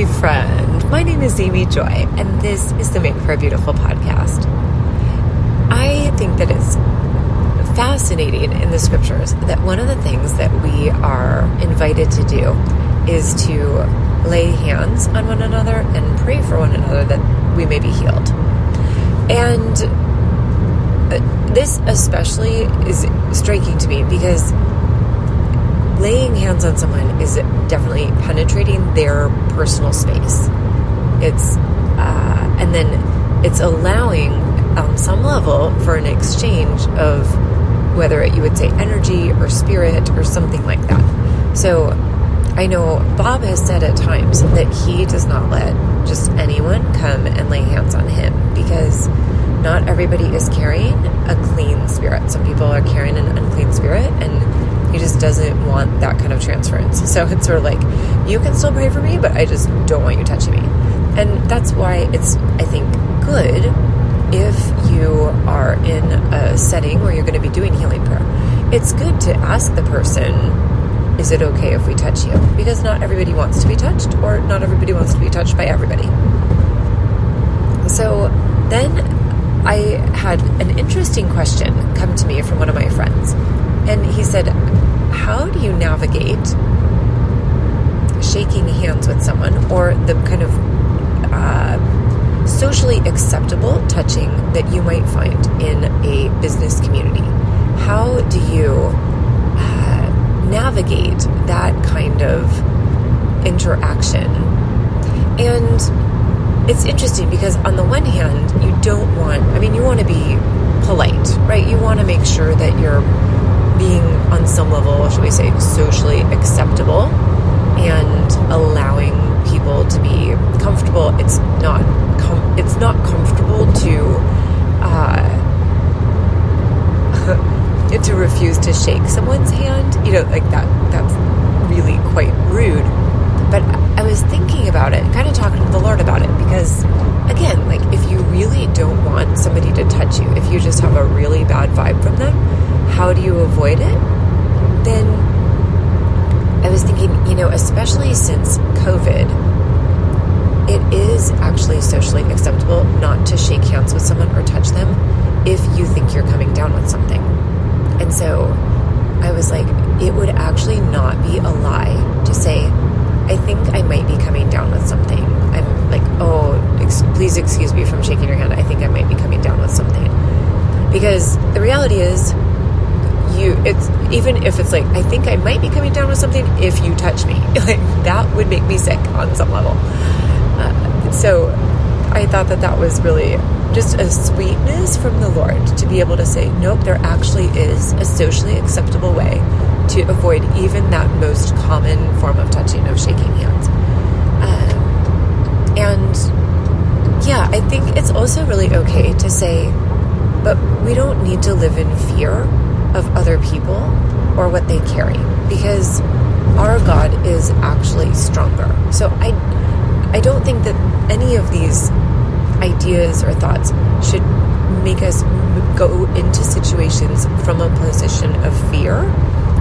Hey, friend. My name is Amy Joy, and this is the Make for a Beautiful podcast. I think that it's fascinating in the scriptures that one of the things that we are invited to do is to lay hands on one another and pray for one another that we may be healed. And uh, this especially is striking to me because laying hands on someone is definitely penetrating their personal space. It's, uh, and then it's allowing on some level for an exchange of whether you would say energy or spirit or something like that. So I know Bob has said at times that he does not let just anyone come and lay hands on him because not everybody is carrying a clean spirit. Some people are carrying an unclean spirit and he just doesn't want that kind of transference. So it's sort of like, you can still pray for me, but I just don't want you touching me. And that's why it's, I think, good if you are in a setting where you're going to be doing healing prayer. It's good to ask the person, is it okay if we touch you? Because not everybody wants to be touched, or not everybody wants to be touched by everybody. So then I had an interesting question come to me from one of my friends. And he said, How do you navigate shaking hands with someone or the kind of uh, socially acceptable touching that you might find in a business community? How do you uh, navigate that kind of interaction? And it's interesting because, on the one hand, you don't want, I mean, you want to be polite, right? You want to make sure that you're being on some level, should we say, socially acceptable and allowing people to be comfortable. It's not com- it's not comfortable to uh, to refuse to shake someone's hand. You know, like that. That's really quite rude. But I was thinking about it, kind of talking to the Lord about it, because again, like if you really don't want somebody to touch you, if you just have a really bad vibe from them, how do you avoid it? Then I was thinking, you know, especially since COVID, it is actually socially acceptable not to shake hands with someone or touch them if you think you're coming down with something. And so I was like, it would actually not be a lie to say, I think I might be coming down with something. I'm like, oh, ex- please excuse me from shaking your hand. I think I might be coming down with something. Because the reality is, it's even if it's like I think I might be coming down with something if you touch me. Like that would make me sick on some level. Uh, so I thought that that was really just a sweetness from the Lord to be able to say nope there actually is a socially acceptable way to avoid even that most common form of touching of shaking hands. Um, and yeah I think it's also really okay to say but we don't need to live in fear of other people or what they carry because our God is actually stronger. So I I don't think that any of these ideas or thoughts should make us go into situations from a position of fear.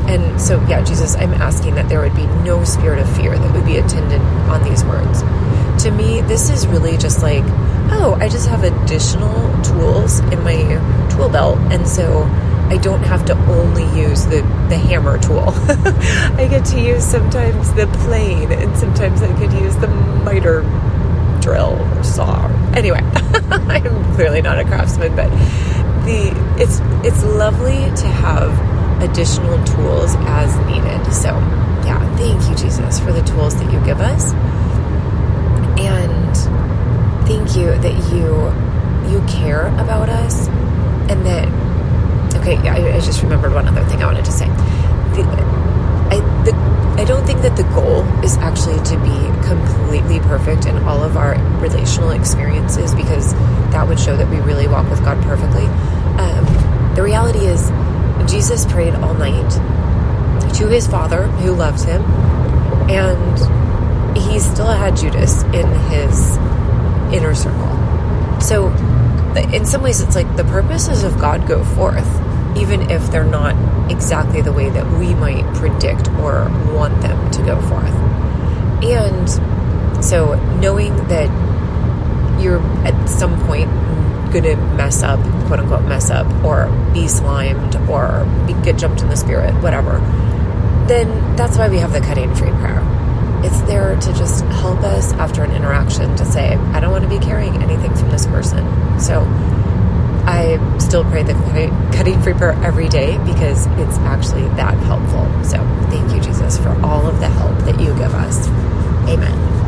And so, yeah, Jesus, I'm asking that there would be no spirit of fear that would be attendant on these words. To me, this is really just like, oh, I just have additional tools in my tool belt. And so I don't have to only use the, the hammer tool. I get to use sometimes the plane, and sometimes I could use the miter drill or saw. Anyway, I'm clearly not a craftsman, but the it's it's lovely to have additional tools as needed. So, yeah, thank you, Jesus, for the tools that you give us, and thank you that you you care about us, and that Okay, I, I, just remembered one other thing I wanted to say. The, I, the, I don't think that the goal is actually to be completely perfect in all of our relational experiences because that would show that we really walk with God perfectly. Um, the reality is, Jesus prayed all night to his Father who loved him, and he still had Judas in his inner circle. So, in some ways, it's like the purposes of God go forth even if they're not exactly the way that we might predict or want them to go forth. And So knowing that you're at some point going to mess up, quote unquote, mess up, or be slimed, or be, get jumped in the spirit, whatever, then that's why we have the cutting free prayer. It's there to just help us after an interaction to say, I don't want to be carrying anything from this person. So I still pray the cutting free prayer every day because it's actually that helpful. So thank you, Jesus, for all of the help that you give us. Amen.